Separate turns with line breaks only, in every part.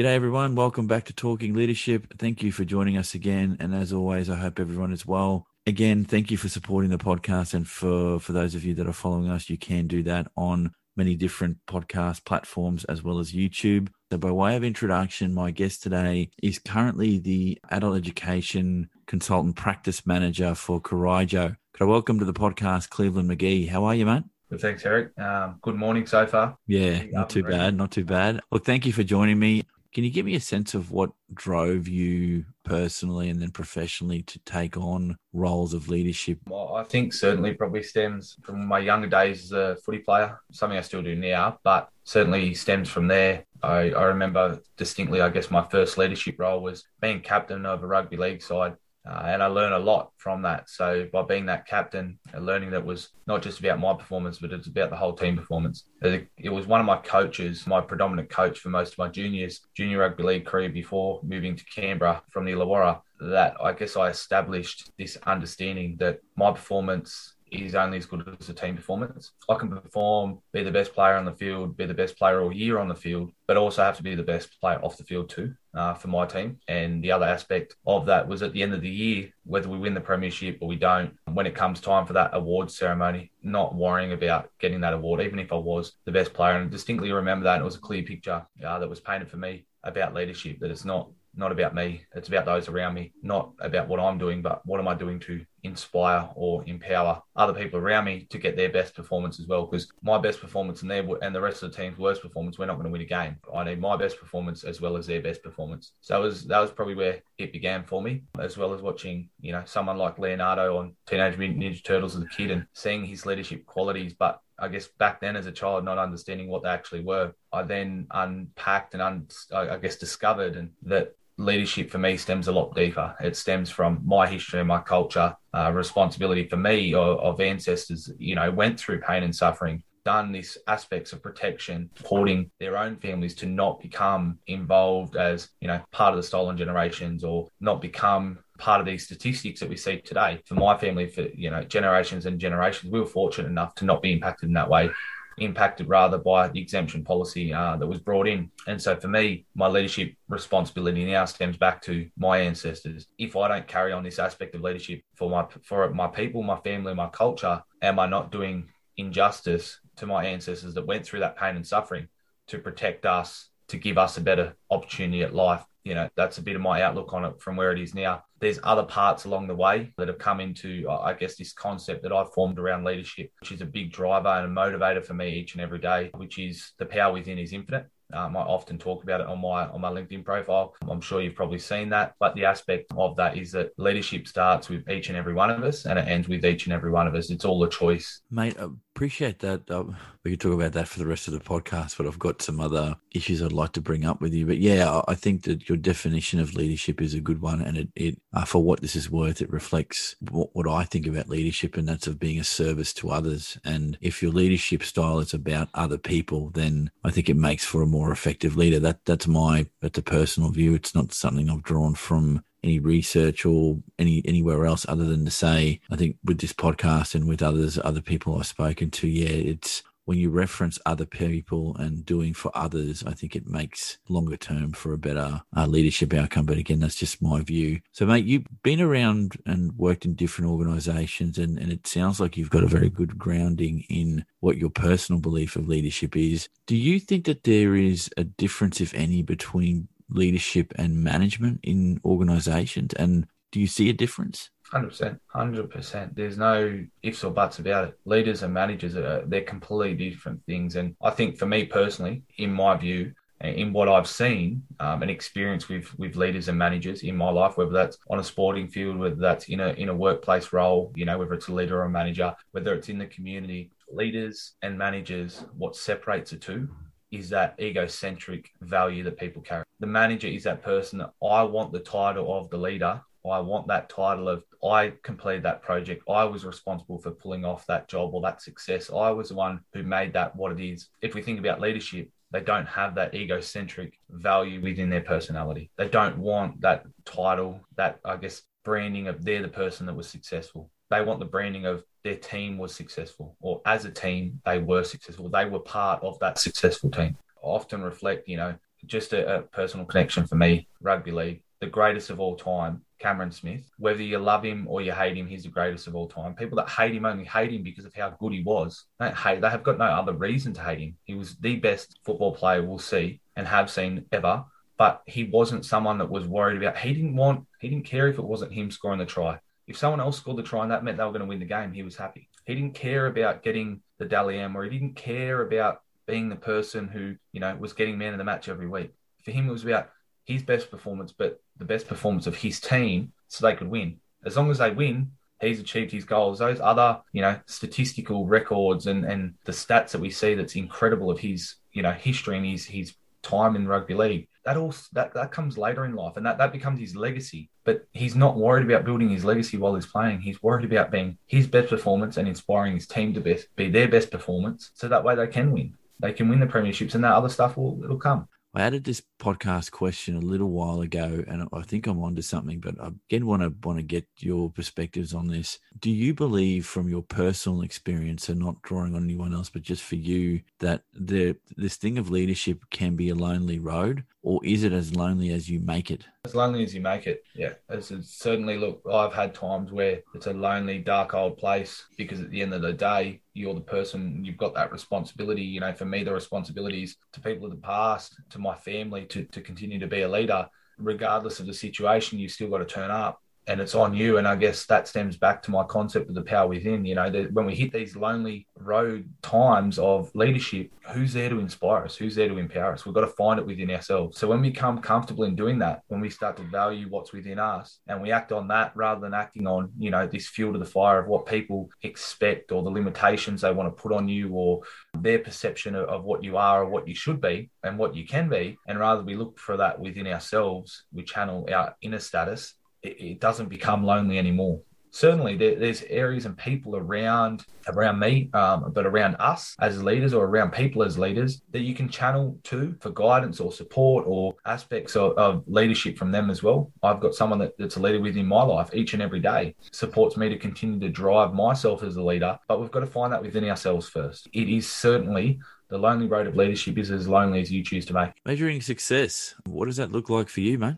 G'day, everyone. Welcome back to Talking Leadership. Thank you for joining us again. And as always, I hope everyone is well. Again, thank you for supporting the podcast. And for, for those of you that are following us, you can do that on many different podcast platforms as well as YouTube. So, by way of introduction, my guest today is currently the adult education consultant practice manager for Coraggio. Could I welcome to the podcast Cleveland McGee? How are you, mate?
Good, thanks, Eric. Um, good morning so far.
Yeah, not too bad, not too bad. Look, thank you for joining me. Can you give me a sense of what drove you personally and then professionally to take on roles of leadership?
Well, I think certainly probably stems from my younger days as a footy player, something I still do now, but certainly stems from there. I, I remember distinctly, I guess my first leadership role was being captain of a rugby league side uh, and I learned a lot from that. So by being that captain, uh, learning that was not just about my performance, but it's about the whole team performance. It, it was one of my coaches, my predominant coach for most of my juniors, junior rugby league career before moving to Canberra from the Illawarra, that I guess I established this understanding that my performance is only as good as the team performance. I can perform, be the best player on the field, be the best player all year on the field, but also have to be the best player off the field too uh, for my team. And the other aspect of that was at the end of the year, whether we win the premiership or we don't, when it comes time for that award ceremony, not worrying about getting that award, even if I was the best player. And I distinctly remember that. It was a clear picture uh, that was painted for me about leadership, that it's not not about me. It's about those around me, not about what I'm doing, but what am I doing to inspire or empower other people around me to get their best performance as well. Because my best performance and their and the rest of the team's worst performance, we're not going to win a game. I need my best performance as well as their best performance. So that was that was probably where it began for me, as well as watching you know someone like Leonardo on Teenage Mutant Ninja Turtles as a kid and seeing his leadership qualities, but I guess back then as a child, not understanding what they actually were, I then unpacked and un, I guess discovered and that leadership for me stems a lot deeper. It stems from my history and my culture, uh, responsibility for me of, of, ancestors, you know, went through pain and suffering, done these aspects of protection, supporting their own families to not become involved as, you know, part of the stolen generations or not become part of these statistics that we see today. For my family, for, you know, generations and generations, we were fortunate enough to not be impacted in that way impacted rather by the exemption policy uh, that was brought in. And so for me, my leadership responsibility now stems back to my ancestors. If I don't carry on this aspect of leadership for my for my people, my family, my culture, am I not doing injustice to my ancestors that went through that pain and suffering to protect us, to give us a better opportunity at life? You know, that's a bit of my outlook on it from where it is now there's other parts along the way that have come into, I guess, this concept that I've formed around leadership, which is a big driver and a motivator for me each and every day, which is the power within is infinite. Um, I often talk about it on my on my LinkedIn profile. I'm sure you've probably seen that. But the aspect of that is that leadership starts with each and every one of us, and it ends with each and every one of us. It's all a choice,
mate. I appreciate that. Um, we could talk about that for the rest of the podcast, but I've got some other issues I'd like to bring up with you. But yeah, I think that your definition of leadership is a good one, and it, it uh, for what this is worth, it reflects what, what I think about leadership, and that's of being a service to others. And if your leadership style is about other people, then I think it makes for a more effective leader. That that's my that's a personal view. It's not something I've drawn from any research or any anywhere else other than to say I think with this podcast and with others other people I've spoken to, yeah, it's when you reference other people and doing for others, I think it makes longer term for a better uh, leadership outcome. But again, that's just my view. So, mate, you've been around and worked in different organizations, and, and it sounds like you've got a very good grounding in what your personal belief of leadership is. Do you think that there is a difference, if any, between leadership and management in organizations? And do you see a difference?
Hundred percent, hundred percent. There's no ifs or buts about it. Leaders and managers are they're completely different things, and I think for me personally, in my view, in what I've seen um, and experienced with with leaders and managers in my life, whether that's on a sporting field, whether that's in a in a workplace role, you know, whether it's a leader or a manager, whether it's in the community, leaders and managers, what separates the two is that egocentric value that people carry. The manager is that person that I want the title of the leader I want that title of I completed that project. I was responsible for pulling off that job or that success. I was the one who made that what it is. If we think about leadership, they don't have that egocentric value within their personality. They don't want that title, that I guess branding of they're the person that was successful. They want the branding of their team was successful or as a team they were successful. They were part of that successful team. I often reflect, you know, just a, a personal connection for me. Rugby league, the greatest of all time, Cameron Smith. Whether you love him or you hate him, he's the greatest of all time. People that hate him only hate him because of how good he was. They hate. They have got no other reason to hate him. He was the best football player we'll see and have seen ever. But he wasn't someone that was worried about. He didn't want. He didn't care if it wasn't him scoring the try. If someone else scored the try and that meant they were going to win the game, he was happy. He didn't care about getting the Dally M or he didn't care about being the person who, you know, was getting man of the match every week. For him, it was about his best performance, but the best performance of his team so they could win. As long as they win, he's achieved his goals. Those other, you know, statistical records and, and the stats that we see that's incredible of his, you know, history and his his time in rugby league. That all that, that comes later in life and that, that becomes his legacy. But he's not worried about building his legacy while he's playing. He's worried about being his best performance and inspiring his team to best, be their best performance so that way they can win. They can win the premierships and that other stuff will it'll come.
I added this podcast question a little while ago, and I think I'm onto something. But I again want to want to get your perspectives on this. Do you believe, from your personal experience, and not drawing on anyone else, but just for you, that the this thing of leadership can be a lonely road, or is it as lonely as you make it?
As lonely as you make it, yeah. As it certainly look, I've had times where it's a lonely, dark old place because at the end of the day, you're the person you've got that responsibility. You know, for me, the responsibilities to people of the past, to my family, to to continue to be a leader, regardless of the situation. you've still got to turn up and it's on you. And I guess that stems back to my concept of the power within. You know, that when we hit these lonely road times of leadership, who's there to inspire us? Who's there to empower us? We've got to find it within ourselves. So when we become comfortable in doing that, when we start to value what's within us and we act on that rather than acting on, you know, this fuel to the fire of what people expect or the limitations they want to put on you or their perception of, of what you are or what you should be and what you can be. And rather we look for that within ourselves, we channel our inner status it, doesn't become lonely anymore. Certainly, there, there's areas and people around around me, um, but around us as leaders or around people as leaders that you can channel to for guidance or support or aspects of, of leadership from them as well. I've got someone that, that's a leader within my life each and every day, supports me to continue to drive myself as a leader. But we've got to find that within ourselves first. It is certainly the lonely road of leadership is as lonely as you choose to make.
Measuring success, what does that look like for you, mate?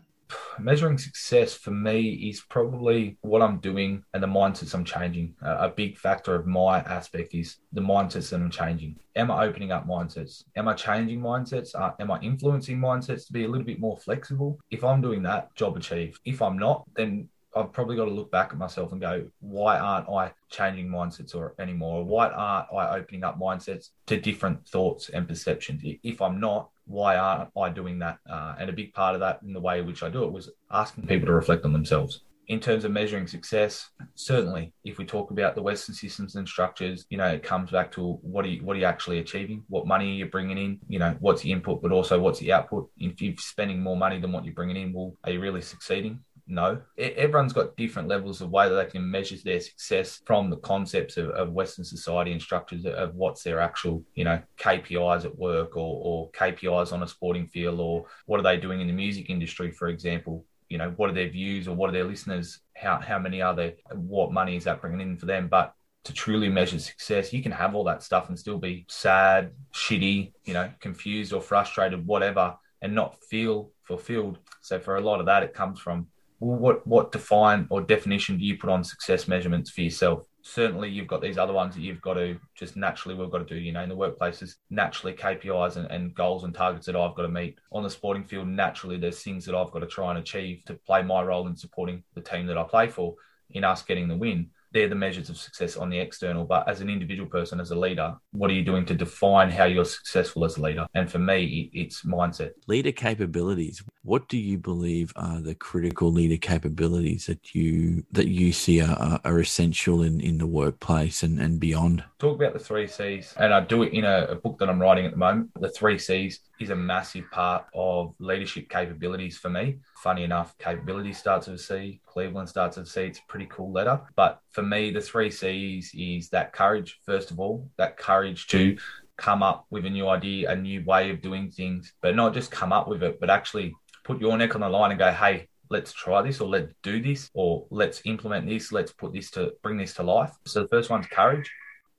Measuring success for me is probably what I'm doing and the mindsets I'm changing. A, big factor of my aspect is the mindsets that I'm changing. Am I opening up mindsets? Am I changing mindsets? Uh, am I influencing mindsets to be a little bit more flexible? If I'm doing that, job achieved. If I'm not, then I've probably got to look back at myself and go, why aren't I changing mindsets or anymore? Why aren't I opening up mindsets to different thoughts and perceptions? If I'm not, why aren't I doing that? Uh, and a big part of that in the way in which I do it was asking people to reflect on themselves. In terms of measuring success, certainly, if we talk about the Western systems and structures, you know, it comes back to what are you, what are you actually achieving? What money are you bringing in? You know, what's the input, but also what's the output? If you're spending more money than what you're bringing in, well, are you really succeeding? No. Everyone's got different levels of way that they can measure their success from the concepts of, of Western society and structures of what's their actual, you know, KPIs at work or, or KPIs on a sporting field or what are they doing in the music industry, for example. You know, what are their views or what are their listeners? How, how many are there? What money is that bringing in for them? But to truly measure success, you can have all that stuff and still be sad, shitty, you know, confused or frustrated, whatever, and not feel fulfilled. So for a lot of that, it comes from what what define or definition do you put on success measurements for yourself? Certainly, you've got these other ones that you've got to just naturally we've got to do. You know, in the workplaces, naturally KPIs and, and goals and targets that I've got to meet. On the sporting field, naturally there's things that I've got to try and achieve to play my role in supporting the team that I play for in us getting the win they're the measures of success on the external. But as an individual person, as a leader, what are you doing to define how you're successful as a leader? And for me, it's mindset.
Leader capabilities. What do you believe are the critical leader capabilities that you that you see are, are essential in, in the workplace and, and beyond?
Talk about the three C's, and I do it in a, a book that I'm writing at the moment. The three C's is a massive part of leadership capabilities for me. Funny enough, capability starts with C, Cleveland starts with C. It's a pretty cool letter. But for me, the three C's is that courage, first of all, that courage to come up with a new idea, a new way of doing things, but not just come up with it, but actually put your neck on the line and go, hey, let's try this or let's do this or let's implement this let's put this to bring this to life so the first one's courage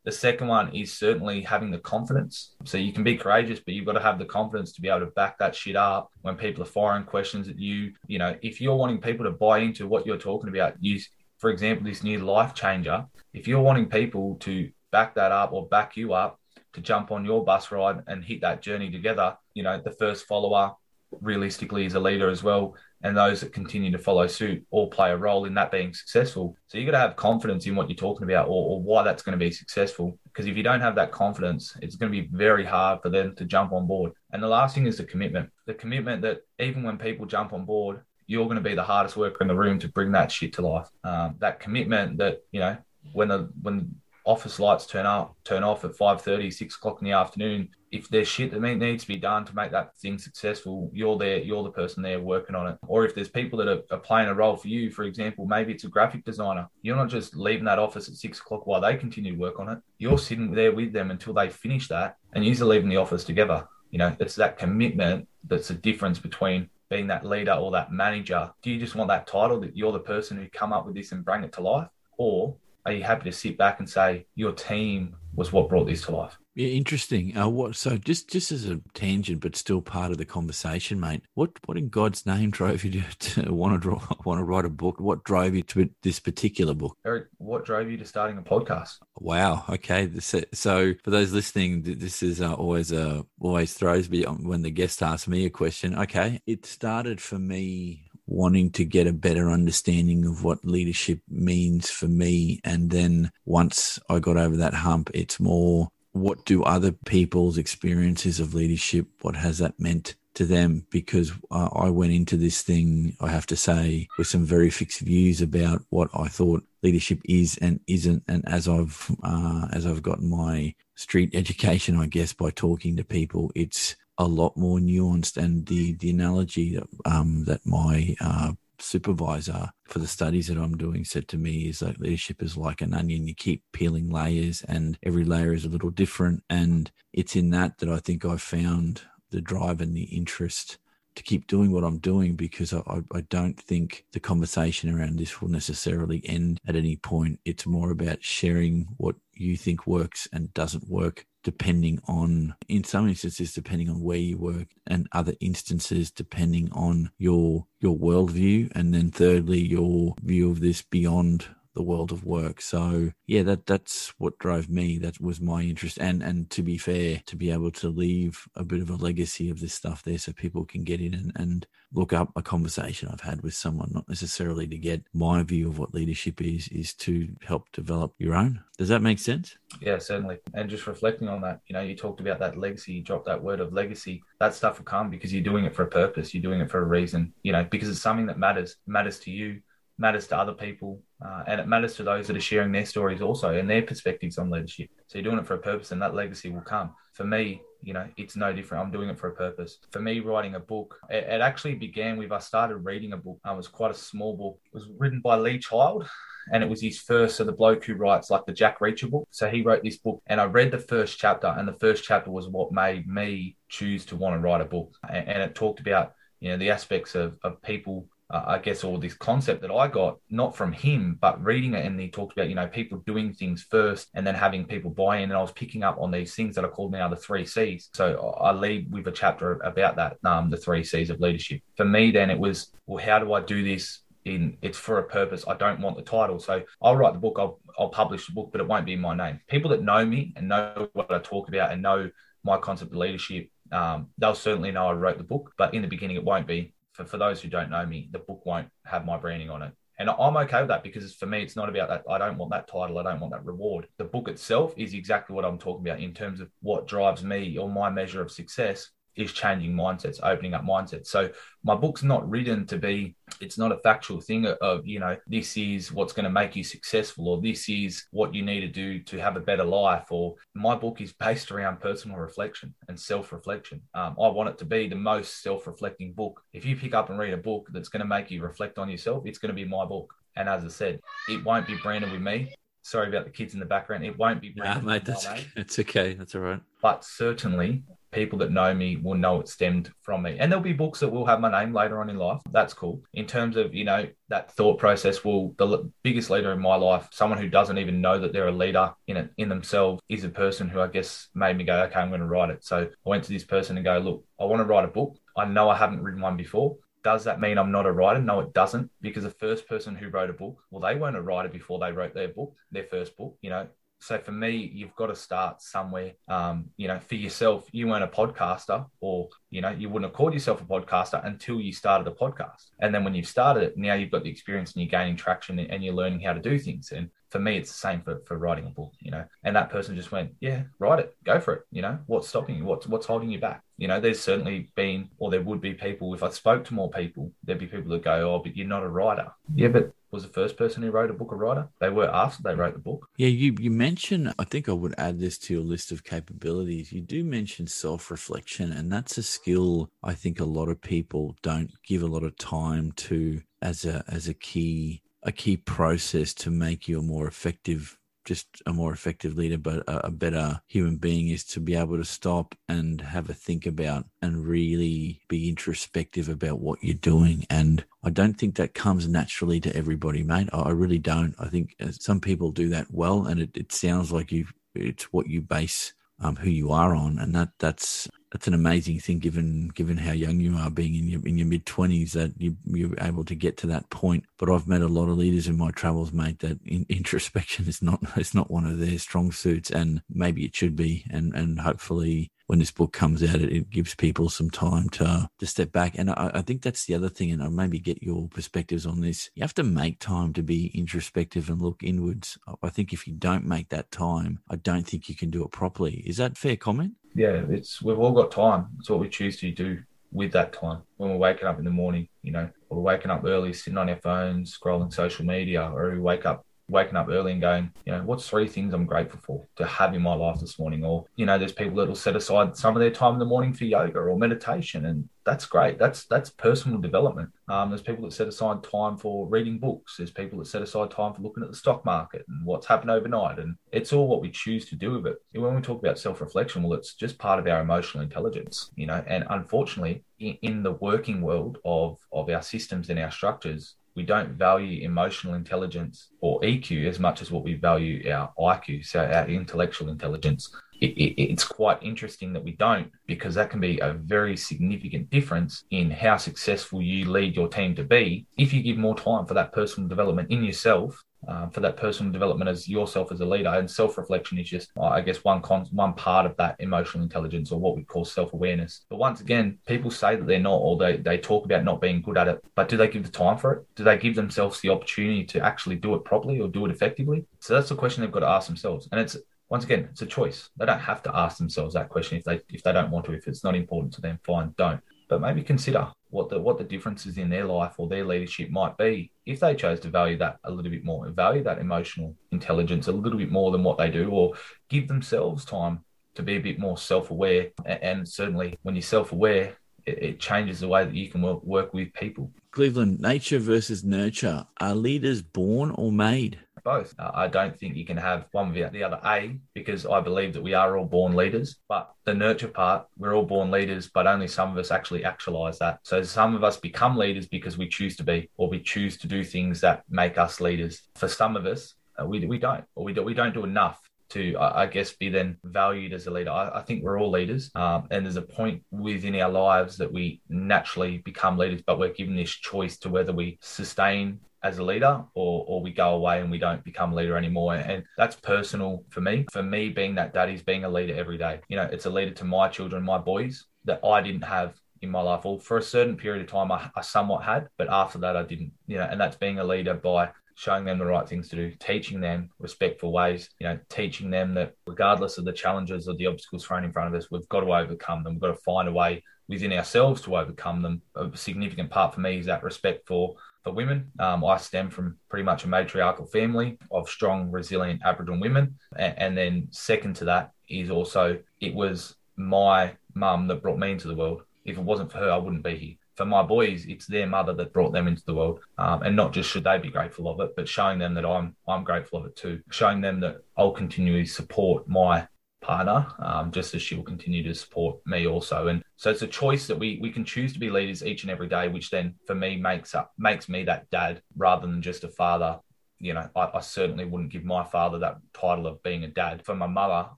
The second one is certainly having the confidence. So you can be courageous, but you've got to have the confidence to be able to back that shit up when people are firing questions at you. You know, if you're wanting people to buy into what you're talking about, you, for example, this new life changer, if you're wanting people to back that up or back you up to jump on your bus ride and hit that journey together, you know, the first follower realistically is a leader as well and those that continue to follow suit all play a role in that being successful. So you got to have confidence in what you're talking about or, or why that's going to be successful. Because if you don't have that confidence, it's going to be very hard for them to jump on board. And the last thing is the commitment. The commitment that even when people jump on board, you're going to be the hardest worker in the room to bring that shit to life. Um, that commitment that you know when the when office lights turn up, turn off at 5.30, 6 o'clock in the afternoon. If there's shit that needs to be done to make that thing successful, you're there, you're the person there working on it. Or if there's people that are, are playing a role for you, for example, maybe it's a graphic designer. You're not just leaving that office at six o'clock while they continue to work on it. You're sitting there with them until they finish that and you're leaving the office together. You know, it's that commitment that's the difference between being that leader or that manager. Do you just want that title that you're the person who come up with this and bring it to life? Or are you happy to sit back and say your team was what brought this to life?
Yeah, interesting. Uh, what? So just just as a tangent, but still part of the conversation, mate. What what in God's name drove you to, to want to draw, want to write a book? What drove you to this particular book?
Eric, what drove you to starting a podcast?
Wow. Okay. So for those listening, this is uh, always uh, always throws me when the guest asks me a question. Okay, it started for me wanting to get a better understanding of what leadership means for me. And then once I got over that hump, it's more what do other people's experiences of leadership, what has that meant to them? Because uh, I went into this thing, I have to say, with some very fixed views about what I thought leadership is and isn't. And as I've, uh, as I've gotten my street education, I guess, by talking to people, it's, a lot more nuanced. And the the analogy that, um, that my uh, supervisor for the studies that I'm doing said to me is that leadership is like an onion. You keep peeling layers, and every layer is a little different. And it's in that that I think I found the drive and the interest to keep doing what I'm doing because I, I, don't think the conversation around this will necessarily end at any point. It's more about sharing what you think works and doesn't work depending on, in some instances, depending on where you work, and other instances depending on your your worldview, and then thirdly your view of this beyond the world of work. So yeah, that that's what drove me. That was my interest, and and to be fair, to be able to leave a bit of a legacy of this stuff there, so people can get in and, and look up a conversation I've had with someone, not necessarily to get my view of what leadership is, is to help develop your own. Does that make sense?
Yeah, certainly. And just reflecting on that, you know, you talked about that legacy, you dropped that word of legacy. That stuff will come because you're doing it for a purpose. You're doing it for a reason, you know, because it's something that matters, matters to you, matters to other people, uh, and it matters to those that are sharing their stories also and their perspectives on leadership. So you're doing it for a purpose, and that legacy will come. For me, you know, it's no different. I'm doing it for a purpose. For me, writing a book, it, it actually began with I started reading a book. Uh, it was quite a small book. It was written by Lee Child, and it was his first. So the bloke who writes like the Jack Reacher book. So he wrote this book, and I read the first chapter, and the first chapter was what made me choose to want to write a book, and, and it talked about you know the aspects of, of people uh, I guess, all this concept that I got, not from him, but reading it. And he talked about, you know, people doing things first and then having people buy in. And I was picking up on these things that are called now the three C's. So I lead with a chapter about that, um, the three C's of leadership. For me, then it was, well, how do I do this? In it's for a purpose. I don't want the title, so I'll write the book. I'll I'll publish the book, but it won't be in my name. People that know me and know what I talk about and know my concept of leadership, um, they'll certainly know I wrote the book. But in the beginning, it won't be for, for those who don't know me, the book won't have my branding on it. And I'm okay with that because for me, it's not about that. I don't want that title. I don't want that reward. The book itself is exactly what I'm talking about in terms of what drives me or my measure of success is changing mindsets, opening up mindsets. So my book's not written to be, it's not a factual thing of, you know, this is what's going to make you successful or this is what you need to do to have a better life. Or my book is based around personal reflection and self reflection. Um, I want it to be the most self reflecting book. If you pick up and read a book that's going to make you reflect on yourself, it's going to be my book. And as I said, it won't be branded with me Sorry about the kids in the background. It won't be.
Nah, mate, that's okay. It's okay. That's all right.
But certainly, people that know me will know it stemmed from me. And there'll be books that will have my name later on in life. That's cool. In terms of, you know, that thought process, will the biggest leader in my life, someone who doesn't even know that they're a leader in it in themselves, is a person who I guess made me go, okay, I'm going to write it. So I went to this person and go, look, I want to write a book. I know I haven't written one before. Does that mean I'm not a writer? No, it doesn't, because the first person who wrote a book, well, they weren't a writer before they wrote their book, their first book. You know, so for me, you've got to start somewhere. Um, you know, for yourself, you weren't a podcaster, or you know, you wouldn't have called yourself a podcaster until you started a podcast. And then when you've started it, now you've got the experience and you're gaining traction and you're learning how to do things. And for me, it's the same for, for writing a book, you know. And that person just went, Yeah, write it, go for it. You know, what's stopping you? What's what's holding you back? You know, there's certainly been or there would be people, if I spoke to more people, there'd be people that go, Oh, but you're not a writer. Yeah, but was the first person who wrote a book a writer. They were after they wrote the book.
Yeah, you you mentioned. I think I would add this to your list of capabilities. You do mention self reflection, and that's a skill I think a lot of people don't give a lot of time to as a as a key a key process to make you a more effective just a more effective leader, but a, better human being is to be able to stop and have a think about and really be introspective about what you're doing. And I don't think that comes naturally to everybody, mate. I, I really don't. I think uh, some people do that well, and it, it sounds like you it's what you base um, who you are on, and that that's that's an amazing thing given given how young you are being in your in your mid 20s that you you're able to get to that point. But I've met a lot of leaders in my travels mate that in, introspection is not it's not one of their strong suits. And maybe it should be. And and hopefully when this book comes out, it, it gives people some time to to step back. And I, I, think that's the other thing, and I'll maybe get your perspectives on this. You have to make time to be introspective and look inwards. I think if you don't make that time, I don't think you can do it properly. Is that fair comment?
Yeah, it's we've all got time. It's what we choose to do with that time when we're waking up in the morning, you know, or we're waking up early, sitting on our phones, scrolling social media, or we wake up waking up early and going, you know, what's three things I'm grateful for to have in my life this morning? Or, you know, there's people that will set aside some of their time in the morning for yoga or meditation. And that's great. That's that's personal development. Um, there's people that set aside time for reading books. There's people that set aside time for looking at the stock market and what's happened overnight. And it's all what we choose to do with it. And when we talk about self-reflection, well, it's just part of our emotional intelligence, you know. And unfortunately, in, in the working world of of our systems and our structures, we don't value emotional intelligence or EQ as much as what we value our IQ, so our intellectual intelligence. It, it, it's quite interesting that we don't because that can be a very significant difference in how successful you lead your team to be if you give more time for that personal development in yourself uh, for that personal development as yourself as a leader. And self reflection is just, I guess, one con- one part of that emotional intelligence or what we call self awareness. But once again, people say that they're not, or they, they talk about not being good at it. But do they give the time for it? Do they give themselves the opportunity to actually do it properly or do it effectively? So that's the question they've got to ask themselves. And it's once again, it's a choice. They don't have to ask themselves that question if they if they don't want to. If it's not important to them, fine, don't. But maybe consider what the what the differences in their life or their leadership might be if they chose to value that a little bit more, value that emotional intelligence a little bit more than what they do, or give themselves time to be a bit more self-aware. And certainly, when you're self-aware, it, changes the way that you can work, work with people.
Cleveland, nature versus nurture. Are leaders born or made?
Both. Uh, I don't think you can have one without the other. A, because I believe that we are all born leaders, but the nurture part, we're all born leaders, but only some of us actually actualize that. So some of us become leaders because we choose to be, or we choose to do things that make us leaders. For some of us, uh, we, we don't, or we, do, we don't do enough to, I guess, be then valued as a leader. I, I think we're all leaders, um, and there's a point within our lives that we naturally become leaders, but we're given this choice to whether we sustain as a leader or or we go away and we don't become a leader anymore and that's personal for me for me being that daddy's being a leader every day you know it's a leader to my children my boys that i didn't have in my life well for a certain period of time I, I somewhat had but after that i didn't you know and that's being a leader by showing them the right things to do, teaching them respectful ways, you know, teaching them that regardless of the challenges or the obstacles thrown in front of us, we've got to overcome them. We've got to find a way within ourselves to overcome them. A significant part for me is that respect for for women. Um, I stem from pretty much a matriarchal family of strong, resilient Aboriginal women. And, and then, second to that, is also it was my mum that brought me into the world. If it wasn't for her, I wouldn't be here. for my boys, it's their mother that brought them into the world, um, and not just should they be grateful of it, but showing them that I'm I'm grateful of it too. Showing them that I'll continually support my partner, um, just as she will continue to support me also. And so it's a choice that we we can choose to be leaders each and every day, which then for me makes up makes me that dad rather than just a father you know, I, I, certainly wouldn't give my father that title of being a dad. For my mother,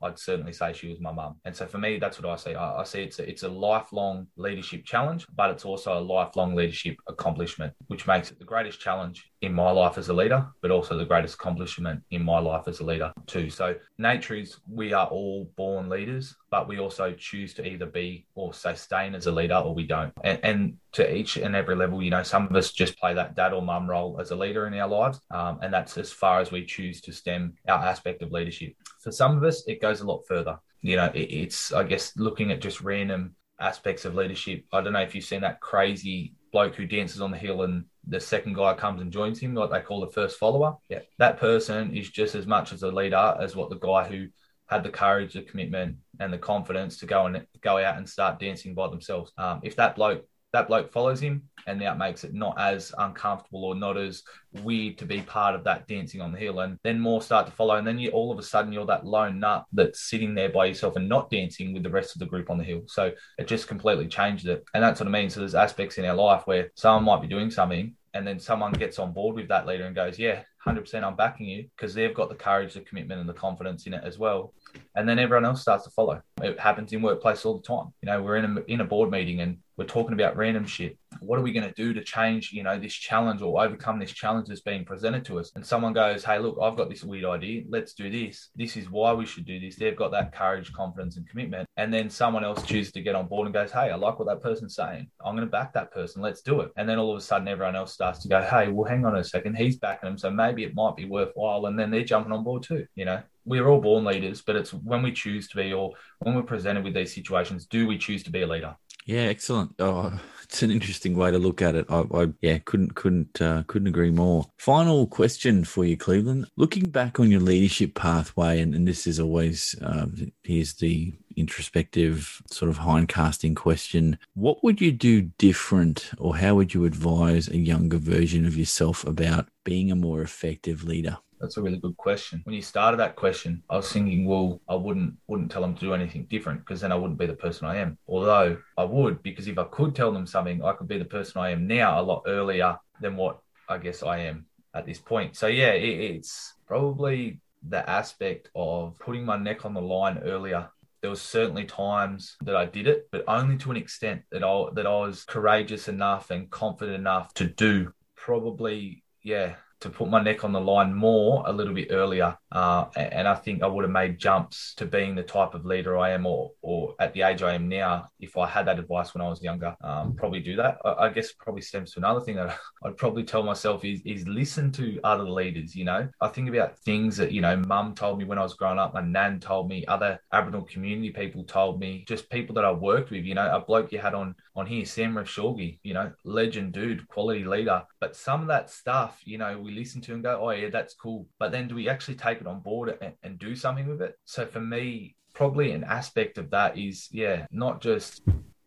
I'd certainly say she was my mum. And so for me, that's what I see. I, I see it's a, it's a lifelong leadership challenge, but it's also a lifelong leadership accomplishment, which makes it the greatest challenge in my life as a leader, but also the greatest accomplishment in my life as a leader too. So nature is we are all born leaders, but we also choose to either be or sustain as a leader or we don't. And, and to each and every level, you know, some of us just play that dad or mum role as a leader in our lives. Um, and that's as far as we choose to stem our aspect of leadership. For some of us, it goes a lot further. You know, it, it's, I guess, looking at just random aspects of leadership. I don't know if you've seen that crazy bloke who dances on the hill and the second guy comes and joins him, what they call the first follower. Yeah. That person is just as much as a leader as what the guy who had the courage, the commitment, and the confidence to go and go out and start dancing by themselves. Um, if that bloke that bloke follows him, and that makes it not as uncomfortable or not as weird to be part of that dancing on the hill. And then more start to follow, and then you all of a sudden you're that lone nut that's sitting there by yourself and not dancing with the rest of the group on the hill. So it just completely changed it, and that's what I mean. So there's aspects in our life where someone might be doing something, and then someone gets on board with that leader and goes, "Yeah, 100%, I'm backing you," because they've got the courage, the commitment, and the confidence in it as well and then everyone else starts to follow. It happens in workplace all the time. You know, we're in a in a board meeting and we're talking about random shit. What are we going to do to change, you know, this challenge or overcome this challenge that's being presented to us? And someone goes, "Hey, look, I've got this weird idea. Let's do this. This is why we should do this." They've got that courage, confidence, and commitment. And then someone else chooses to get on board and goes, "Hey, I like what that person's saying. I'm going to back that person. Let's do it." And then all of a sudden, everyone else starts to go, "Hey, well, hang on a second. He's backing him, so maybe it might be worthwhile." And then they're jumping on board too. You know, we're all born leaders, but it's when we choose to be or when we're presented with these situations, do we choose to be a leader?
Yeah, excellent. Oh, it's an interesting way to look at it. I, I yeah, couldn't couldn't uh, couldn't agree more. Final question for you, Cleveland. Looking back on your leadership pathway, and, and this is always uh, here's the introspective sort of hindcasting question. What would you do different, or how would you advise a younger version of yourself about being a more effective leader?
That's a really good question. When you started that question, I was thinking, well, I wouldn't wouldn't tell them to do anything different because then I wouldn't be the person I am. Although I would, because if I could tell them something, I could be the person I am now a lot earlier than what I guess I am at this point. So yeah, it, it's probably the aspect of putting my neck on the line earlier there was certainly times that I did it, but only to an extent that I that I was courageous enough and confident enough to do. Probably, yeah, to put my neck on the line more a little bit earlier. Uh, and I think I would have made jumps to being the type of leader I am, or or at the age I am now. If I had that advice when I was younger, um, probably do that. I, I, guess probably stems to another thing that I'd probably tell myself is is listen to other leaders. You know, I think about things that you know, Mum told me when I was growing up, my nan told me, other Aboriginal community people told me, just people that I worked with. You know, a bloke you had on on here, Sam Ravshogi, you know, legend dude, quality leader. But some of that stuff, you know, we listen to and go, oh, yeah, that's cool. But then do we actually take it on board and, and do something with it? So for me, probably an aspect of that is, yeah, not just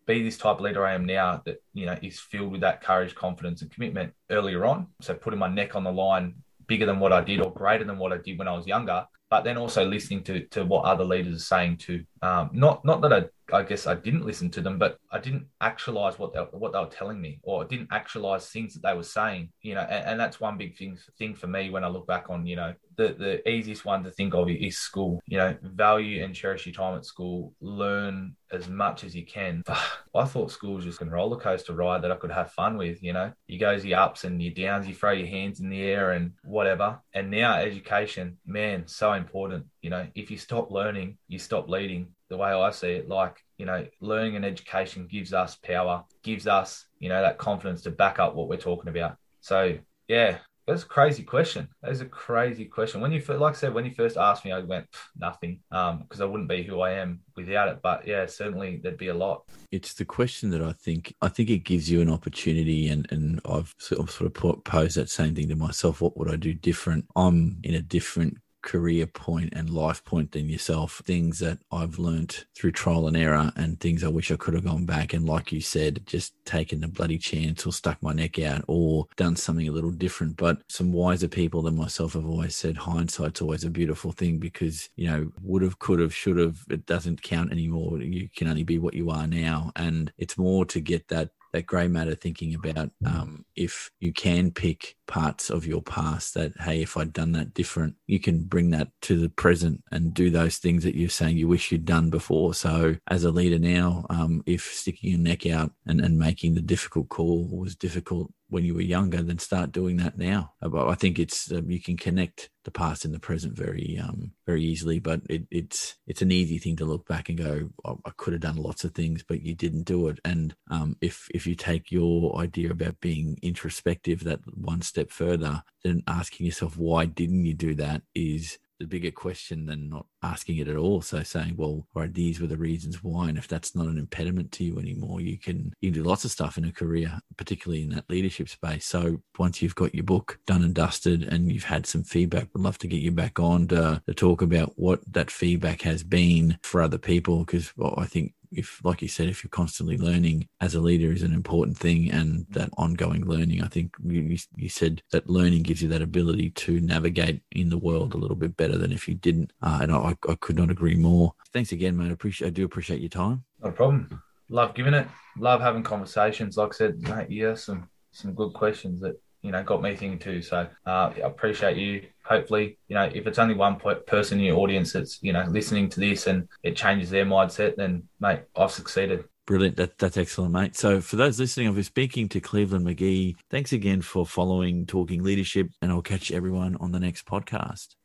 be this type of leader I am now that, you know, is filled with that courage, confidence, and commitment earlier on. So putting my neck on the line bigger than what I did or greater than what I did when I was younger, but then also listening to to what other leaders are saying too. Um, not not that I I guess I didn't listen to them, but I didn't actualize what they, what they were telling me, or I didn't actualize things that they were saying. You know, and, and, that's one big thing thing for me when I look back on. You know, the the easiest one to think of is school. You know, value and cherish your time at school. Learn as much as you can. I thought school was just a roller coaster ride that I could have fun with. You know, you goes your ups and your downs. You throw your hands in the air and whatever. And now education, man, so important. You know, if you stop learning, you stop leading the way I see it, like, you know, learning and education gives us power, gives us, you know, that confidence to back up what we're talking about. So, yeah, that's a crazy question. That's a crazy question. When you, like I said, when you first asked me, I went nothing, um, because I wouldn't be who I am without it. But yeah, certainly there'd be a lot.
It's the question that I think I think it gives you an opportunity, and and I've sort of, sort of posed that same thing to myself. What would I do different? I'm in a different career point and life point than yourself. Things that I've learnt through trial and error and things I wish I could have gone back. And like you said, just taken a bloody chance or stuck my neck out or done something a little different. But some wiser people than myself have always said hindsight's always a beautiful thing because, you know, would have, could have, should have, it doesn't count anymore. You can only be what you are now. And it's more to get that that grey matter thinking about um, if you can pick parts of your past that hey if i'd done that different you can bring that to the present and do those things that you're saying you wish you'd done before. So as a leader now um, if sticking your neck out and, and making the difficult call was difficult when you were younger, then start doing that now. But I think it's um, you can connect the past and the present very um, very easily, but it, it's it's an easy thing to look back and go, oh, I could have done lots of things, but you didn't do it. And um, if if you take your idea about being introspective that one step further, then asking yourself why didn't you do that is the bigger question than not asking it at all. So saying, well, right, these were the reasons why. And if that's not an impediment to you anymore, you can you can do lots of stuff in a career, particularly in that leadership space. So once you've got your book done and dusted and you've had some feedback, we'd love to get you back on to, to talk about what that feedback has been for other people. Because well, I think if like you said if you're constantly learning as a leader is an important thing and that ongoing learning i think you, you said that learning gives you that ability to navigate in the world a little bit better than if you didn't. Uh, and I, I could not agree more. Thanks again mate. I appreciate i do appreciate your time.
No problem. Love giving it. Love having conversations. Like i said mate yeah some some good questions that you know got me thinking too so uh, i appreciate you hopefully, you know, if it's only one person in your audience that's, you know, listening to this and it changes their mindset, then, mate, I've succeeded.
Brilliant. That, that's excellent, mate. So, for those listening, I've been speaking to Cleveland McGee. Thanks again for following Talking Leadership, and I'll catch everyone on the next podcast.